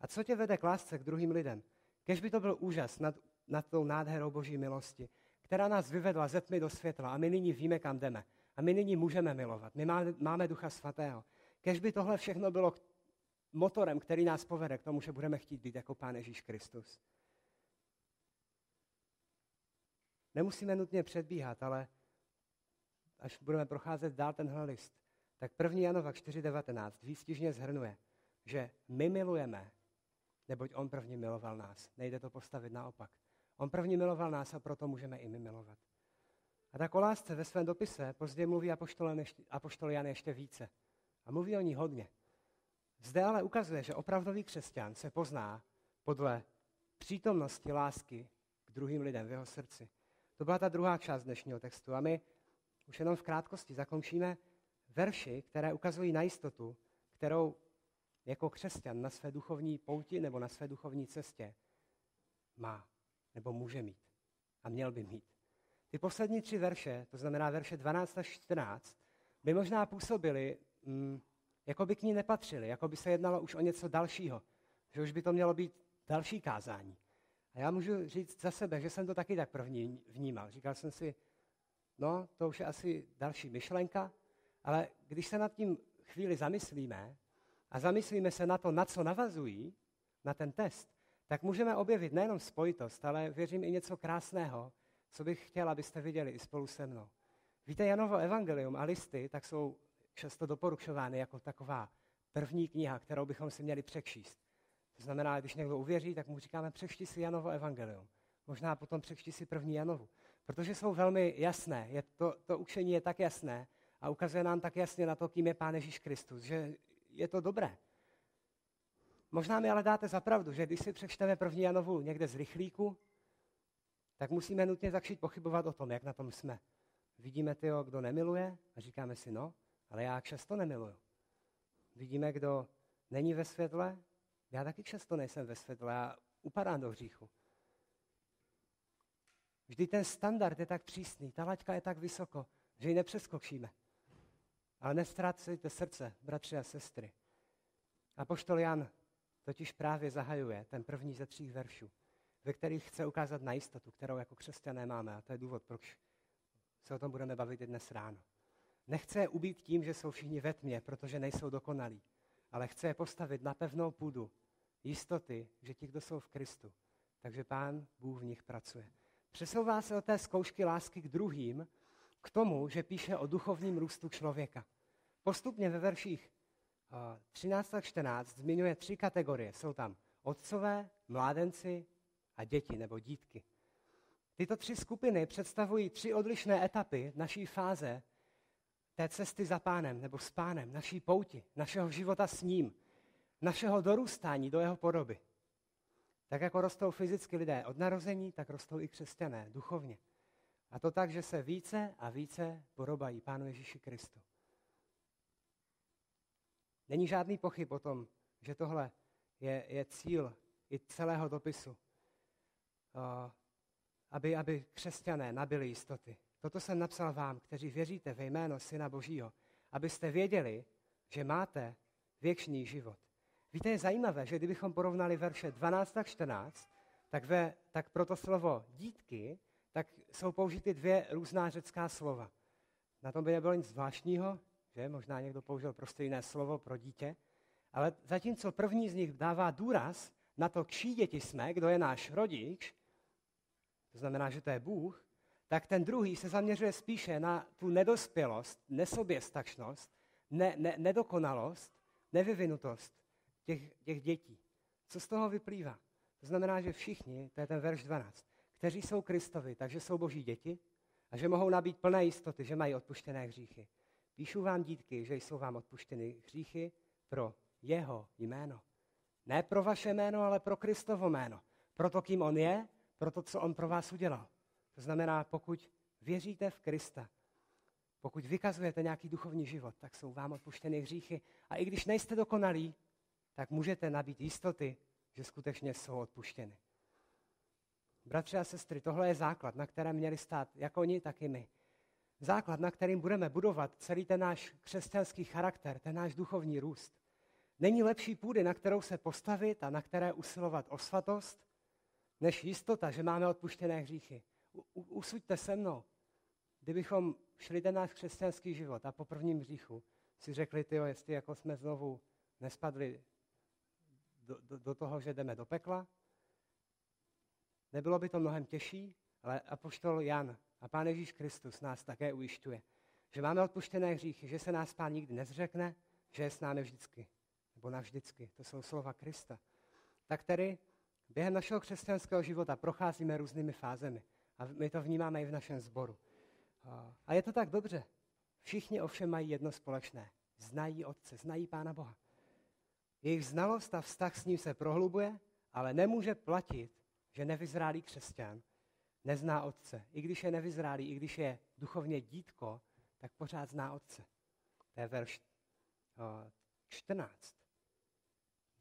A co tě vede k lásce k druhým lidem? Kež by to byl úžas nad, nad tou nádherou boží milosti, která nás vyvedla ze tmy do světla a my nyní víme, kam jdeme. A my nyní můžeme milovat. My máme, máme Ducha Svatého. Kež by tohle všechno bylo motorem, který nás povede k tomu, že budeme chtít být jako Pán Ježíš Kristus. Nemusíme nutně předbíhat, ale až budeme procházet dál tenhle list, tak 1. Janova 4.19 výstižně zhrnuje, že my milujeme, neboť on první miloval nás. Nejde to postavit naopak. On první miloval nás a proto můžeme i my milovat. A tak o lásce ve svém dopise později mluví apoštol Jan ještě více. A mluví o ní hodně. Zde ale ukazuje, že opravdový křesťan se pozná podle přítomnosti lásky k druhým lidem v jeho srdci. To byla ta druhá část dnešního textu. A my už jenom v krátkosti zakončíme verši, které ukazují na jistotu, kterou jako křesťan na své duchovní pouti nebo na své duchovní cestě má nebo může mít a měl by mít. Ty poslední tři verše, to znamená verše 12 až 14, by možná působily, mm, jako by k ní nepatřily, jako by se jednalo už o něco dalšího, že už by to mělo být další kázání. A já můžu říct za sebe, že jsem to taky tak první vnímal. Říkal jsem si, no, to už je asi další myšlenka, ale když se nad tím chvíli zamyslíme a zamyslíme se na to, na co navazují, na ten test, tak můžeme objevit nejenom spojitost, ale věřím i něco krásného, co bych chtěl, abyste viděli i spolu se mnou. Víte, Janovo evangelium a listy tak jsou často doporučovány jako taková první kniha, kterou bychom si měli přečíst. To znamená, když někdo uvěří, tak mu říkáme, přečti si Janovo evangelium. Možná potom přečti si první Janovu. Protože jsou velmi jasné. Je to, to učení je tak jasné a ukazuje nám tak jasně na to, kým je Pán Ježíš Kristus, že je to dobré. Možná mi ale dáte za pravdu, že když si přečteme první Janovu někde z rychlíku, tak musíme nutně začít pochybovat o tom, jak na tom jsme. Vidíme tyho, kdo nemiluje a říkáme si, no, ale já často nemiluju. Vidíme, kdo není ve světle, já taky často nejsem ve světle, já upadám do hříchu. Vždy ten standard je tak přísný, ta laťka je tak vysoko, že ji nepřeskočíme. Ale nestrácejte srdce, bratři a sestry. A poštol Jan totiž právě zahajuje ten první ze tří veršů, ve kterých chce ukázat na jistotu, kterou jako křesťané máme. A to je důvod, proč se o tom budeme bavit i dnes ráno. Nechce je ubít tím, že jsou všichni ve tmě, protože nejsou dokonalí, ale chce je postavit na pevnou půdu jistoty, že ti, kdo jsou v Kristu, takže Pán Bůh v nich pracuje. Přesouvá se od té zkoušky lásky k druhým k tomu, že píše o duchovním růstu člověka. Postupně ve verších 13 a 14 zmiňuje tři kategorie. Jsou tam otcové, mládenci a děti nebo dítky. Tyto tři skupiny představují tři odlišné etapy naší fáze té cesty za pánem nebo s pánem, naší pouti, našeho života s ním, našeho dorůstání do jeho podoby. Tak jako rostou fyzicky lidé od narození, tak rostou i křesťané duchovně. A to tak, že se více a více podobají Pánu Ježíši Kristu. Není žádný pochyb o tom, že tohle je, je cíl i celého dopisu. Aby, aby křesťané nabili jistoty. Toto jsem napsal vám, kteří věříte ve jméno Syna Božího, abyste věděli, že máte věčný život. Víte, je zajímavé, že kdybychom porovnali verše 12 a 14, tak, ve, tak pro to slovo dítky, tak jsou použity dvě různá řecká slova. Na tom by nebylo nic zvláštního, že? Možná někdo použil prostě jiné slovo pro dítě, ale zatímco první z nich dává důraz na to, čí děti jsme, kdo je náš rodič, to znamená, že to je Bůh, tak ten druhý se zaměřuje spíše na tu nedospělost, nesoběstačnost, ne, ne, nedokonalost, nevyvinutost těch, těch dětí. Co z toho vyplývá? To znamená, že všichni, to je ten verš 12, kteří jsou Kristovi, takže jsou boží děti a že mohou nabít plné jistoty, že mají odpuštěné hříchy. Píšu vám, dítky, že jsou vám odpuštěny hříchy pro jeho jméno. Ne pro vaše jméno, ale pro Kristovo jméno. Pro to, kým on je, pro to, co on pro vás udělal. To znamená, pokud věříte v Krista, pokud vykazujete nějaký duchovní život, tak jsou vám odpuštěny hříchy. A i když nejste dokonalí, tak můžete nabít jistoty, že skutečně jsou odpuštěny. Bratři a sestry, tohle je základ, na kterém měli stát jak oni, tak i my. Základ, na kterým budeme budovat celý ten náš křesťanský charakter, ten náš duchovní růst. Není lepší půdy, na kterou se postavit a na které usilovat o svatost, než jistota, že máme odpuštěné hříchy. U, usuďte se mnou. Kdybychom šli ten náš křesťanský život a po prvním hříchu si řekli, tyjo, jestli jako jsme znovu nespadli do, do, do toho, že jdeme do pekla, nebylo by to mnohem těžší, ale apoštol Jan a Pán Ježíš Kristus nás také ujišťuje, že máme odpuštěné hříchy, že se nás Pán nikdy nezřekne, že je s námi vždycky, nebo navždycky. To jsou slova Krista. Tak tedy Během našeho křesťanského života procházíme různými fázemi a my to vnímáme i v našem sboru. A je to tak dobře. Všichni ovšem mají jedno společné. Znají Otce, znají Pána Boha. Jejich znalost a vztah s ním se prohlubuje, ale nemůže platit, že nevyzrálý křesťan nezná Otce. I když je nevyzrálý, i když je duchovně dítko, tak pořád zná Otce. To je verš 14.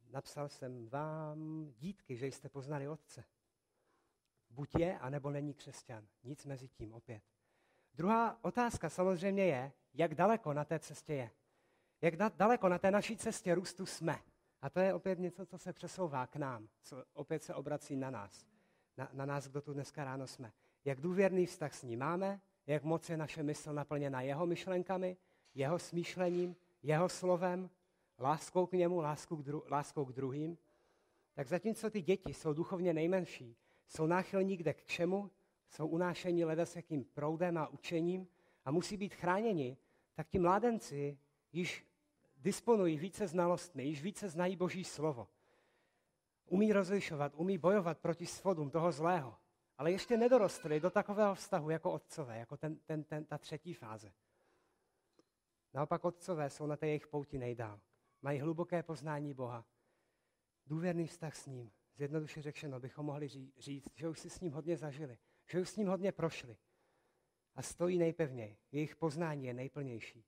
Napsal jsem vám, dítky, že jste poznali Otce. Buď je, anebo není křesťan. Nic mezi tím opět. Druhá otázka samozřejmě je, jak daleko na té cestě je. Jak daleko na té naší cestě růstu jsme. A to je opět něco, co se přesouvá k nám, co opět se obrací na nás. Na, na nás, kdo tu dneska ráno jsme. Jak důvěrný vztah s ním máme, jak moc je naše mysl naplněna jeho myšlenkami, jeho smýšlením, jeho slovem, láskou k němu, láskou k, dru- láskou k druhým, tak zatímco ty děti jsou duchovně nejmenší, jsou náchylní kde k čemu, jsou unášeni jakým proudem a učením a musí být chráněni, tak ti mládenci již disponují více znalostmi, již více znají Boží slovo. Umí rozlišovat, umí bojovat proti svodům toho zlého, ale ještě nedorostli do takového vztahu jako otcové, jako ten, ten, ten, ta třetí fáze. Naopak otcové jsou na té jejich pouti nejdál mají hluboké poznání Boha, důvěrný vztah s ním. Zjednoduše řečeno bychom mohli říct, že už si s ním hodně zažili, že už s ním hodně prošli. a stojí nejpevněji. Jejich poznání je nejplnější.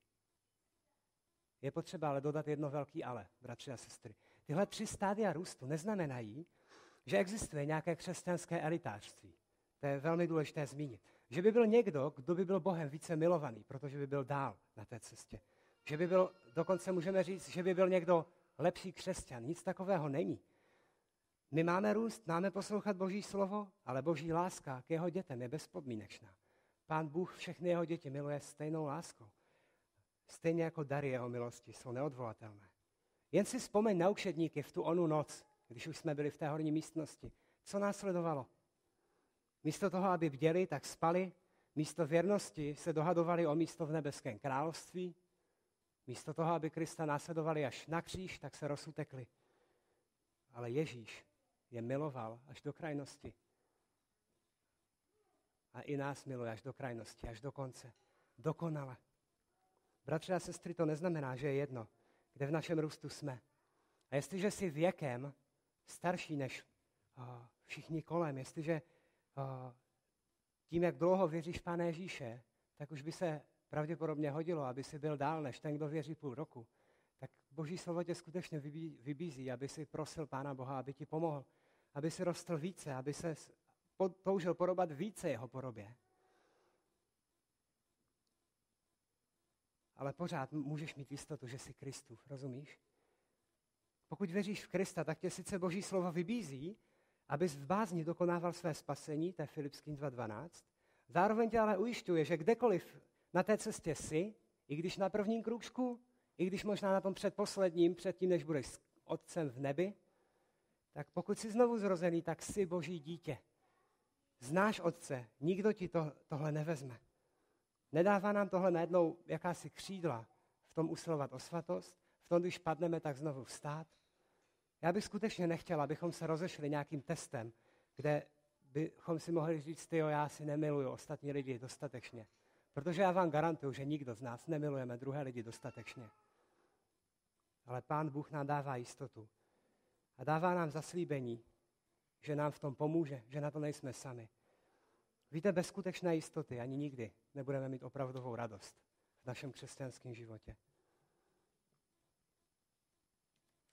Je potřeba ale dodat jedno velký ale, bratři a sestry. Tyhle tři stádia růstu neznamenají, že existuje nějaké křesťanské elitářství. To je velmi důležité zmínit. Že by byl někdo, kdo by byl Bohem více milovaný, protože by byl dál na té cestě. Že by byl, dokonce můžeme říct, že by byl někdo lepší křesťan. Nic takového není. My máme růst, máme poslouchat Boží slovo, ale Boží láska k jeho dětem je bezpodmínečná. Pán Bůh všechny jeho děti miluje stejnou láskou. Stejně jako dary jeho milosti jsou neodvolatelné. Jen si vzpomeň na učedníky v tu onu noc, když už jsme byli v té horní místnosti. Co následovalo? Místo toho, aby bděli, tak spali. Místo věrnosti se dohadovali o místo v nebeském království. Místo toho, aby Krista následovali až na kříž, tak se rozutekli. Ale Ježíš je miloval až do krajnosti. A i nás miluje až do krajnosti, až do konce. Dokonale. Bratři a sestry, to neznamená, že je jedno, kde v našem růstu jsme. A jestliže jsi věkem starší než všichni kolem, jestliže tím, jak dlouho věříš Pane Ježíše, tak už by se pravděpodobně hodilo, aby si byl dál než ten, kdo věří půl roku. Tak Boží slovo tě skutečně vybízí, aby si prosil Pána Boha, aby ti pomohl, aby si rostl více, aby se toužil porobat více jeho porobě. Ale pořád můžeš mít jistotu, že jsi Kristův, rozumíš? Pokud věříš v Krista, tak tě sice Boží slovo vybízí, abys v bázni dokonával své spasení, to je Filipským 2.12, zároveň tě ale ujišťuje, že kdekoliv na té cestě jsi, i když na prvním kružku, i když možná na tom předposledním, předtím, než budeš s Otcem v nebi, tak pokud jsi znovu zrozený, tak jsi Boží dítě. Znáš Otce, nikdo ti to, tohle nevezme. Nedává nám tohle najednou jakási křídla v tom usilovat o svatost, v tom, když padneme, tak znovu vstát. Já bych skutečně nechtěl, abychom se rozešli nějakým testem, kde bychom si mohli říct, jo, já si nemiluju ostatní lidi dostatečně. Protože já vám garantuju, že nikdo z nás nemilujeme druhé lidi dostatečně. Ale Pán Bůh nám dává jistotu. A dává nám zaslíbení, že nám v tom pomůže, že na to nejsme sami. Víte, bez skutečné jistoty ani nikdy nebudeme mít opravdovou radost v našem křesťanském životě.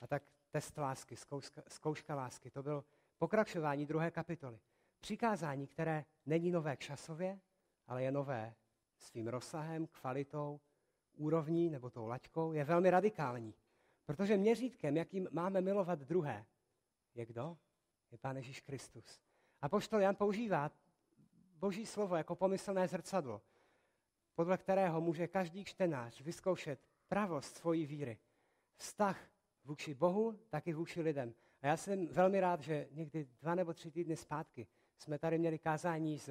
A tak test lásky, zkouška, zkouška lásky, to bylo pokračování druhé kapitoly. Přikázání, které není nové k časově, ale je nové svým rozsahem, kvalitou, úrovní nebo tou laťkou, je velmi radikální. Protože měřítkem, jakým máme milovat druhé, je kdo? Je Pán Ježíš Kristus. A poštol Jan používá Boží slovo jako pomyslné zrcadlo, podle kterého může každý čtenář vyzkoušet pravost svojí víry. Vztah vůči Bohu, tak i vůči lidem. A já jsem velmi rád, že někdy dva nebo tři týdny zpátky jsme tady měli kázání z,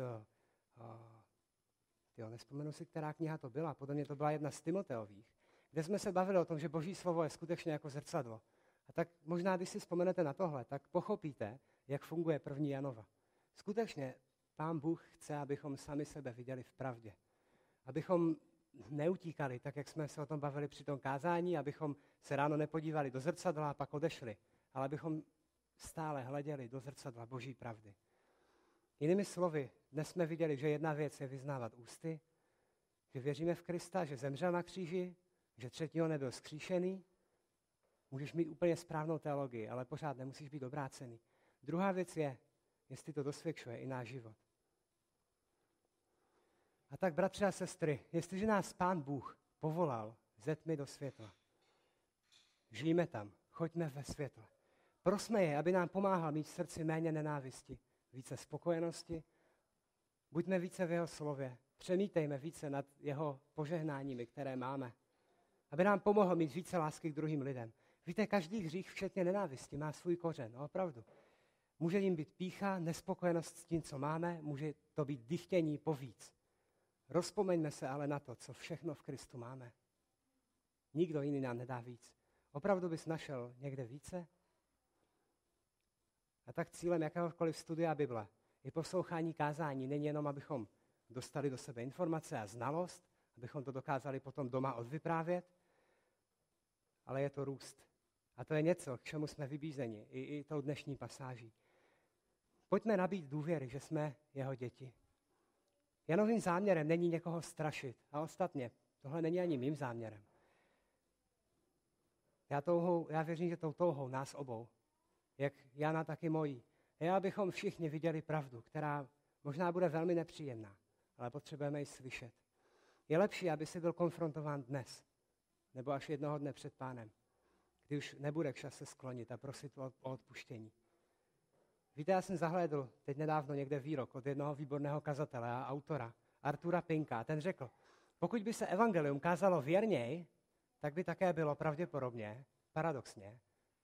jo, nespomenu si, která kniha to byla, podle mě to byla jedna z Timoteových, kde jsme se bavili o tom, že Boží slovo je skutečně jako zrcadlo. A tak možná, když si vzpomenete na tohle, tak pochopíte, jak funguje první Janova. Skutečně Pán Bůh chce, abychom sami sebe viděli v pravdě. Abychom neutíkali, tak jak jsme se o tom bavili při tom kázání, abychom se ráno nepodívali do zrcadla a pak odešli, ale abychom stále hleděli do zrcadla Boží pravdy. Jinými slovy, dnes jsme viděli, že jedna věc je vyznávat ústy, že věříme v Krista, že zemřel na kříži, že třetího nebyl skříšený. Můžeš mít úplně správnou teologii, ale pořád nemusíš být obrácený. Druhá věc je, jestli to dosvědčuje i náš život. A tak, bratři a sestry, jestliže nás Pán Bůh povolal ze tmy do světla, žijeme tam, choďme ve světle. Prosme je, aby nám pomáhal mít v srdci méně nenávisti, více spokojenosti, buďme více v jeho slově, přemítejme více nad jeho požehnáními, které máme, aby nám pomohl mít více lásky k druhým lidem. Víte, každý hřích, včetně nenávisti, má svůj kořen, no, opravdu. Může jim být pícha, nespokojenost s tím, co máme, může to být dychtění po víc. Rozpomeňme se ale na to, co všechno v Kristu máme. Nikdo jiný nám nedá víc. Opravdu bys našel někde více? A tak cílem jakéhokoliv studia Bible i poslouchání kázání není jenom, abychom dostali do sebe informace a znalost, abychom to dokázali potom doma odvyprávět, ale je to růst. A to je něco, k čemu jsme vybízeni i, i tou dnešní pasáží. Pojďme nabít důvěry, že jsme jeho děti. Janovým záměrem není někoho strašit. A ostatně, tohle není ani mým záměrem. Já, touhou, já věřím, že tou touhou nás obou, jak Jana, taky mojí, je, abychom všichni viděli pravdu, která možná bude velmi nepříjemná, ale potřebujeme ji slyšet. Je lepší, aby si byl konfrontován dnes, nebo až jednoho dne před pánem, kdy už nebude čas se sklonit a prosit o odpuštění. Víte, já jsem zahlédl teď nedávno někde výrok od jednoho výborného kazatele a autora, Artura Pinka. Ten řekl, pokud by se evangelium kázalo věrněji, tak by také bylo pravděpodobně, paradoxně,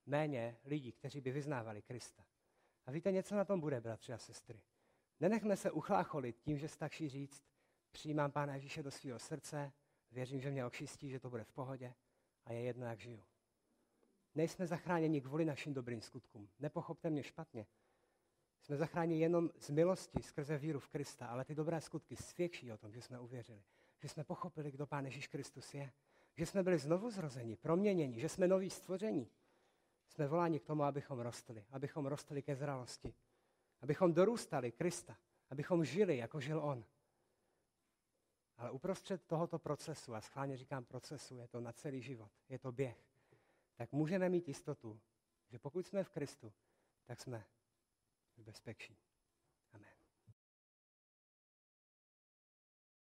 méně lidí, kteří by vyznávali Krista. A víte, něco na tom bude, bratři a sestry. Nenechme se uchlácholit tím, že stačí říct, přijímám Pána Ježíše do svého srdce, věřím, že mě očistí, že to bude v pohodě a je jedno, jak žiju. Nejsme zachráněni kvůli našim dobrým skutkům. Nepochopte mě špatně. Jsme zachráněni jenom z milosti skrze víru v Krista, ale ty dobré skutky svědčí o tom, že jsme uvěřili, že jsme pochopili, kdo Pán Ježíš Kristus je, že jsme byli znovu zrozeni, proměněni, že jsme noví stvoření. Jsme voláni k tomu, abychom rostli, abychom rostli ke zralosti, abychom dorůstali Krista, abychom žili, jako žil On. Ale uprostřed tohoto procesu, a schválně říkám procesu, je to na celý život, je to běh, tak můžeme mít jistotu, že pokud jsme v Kristu, tak jsme bezpečí.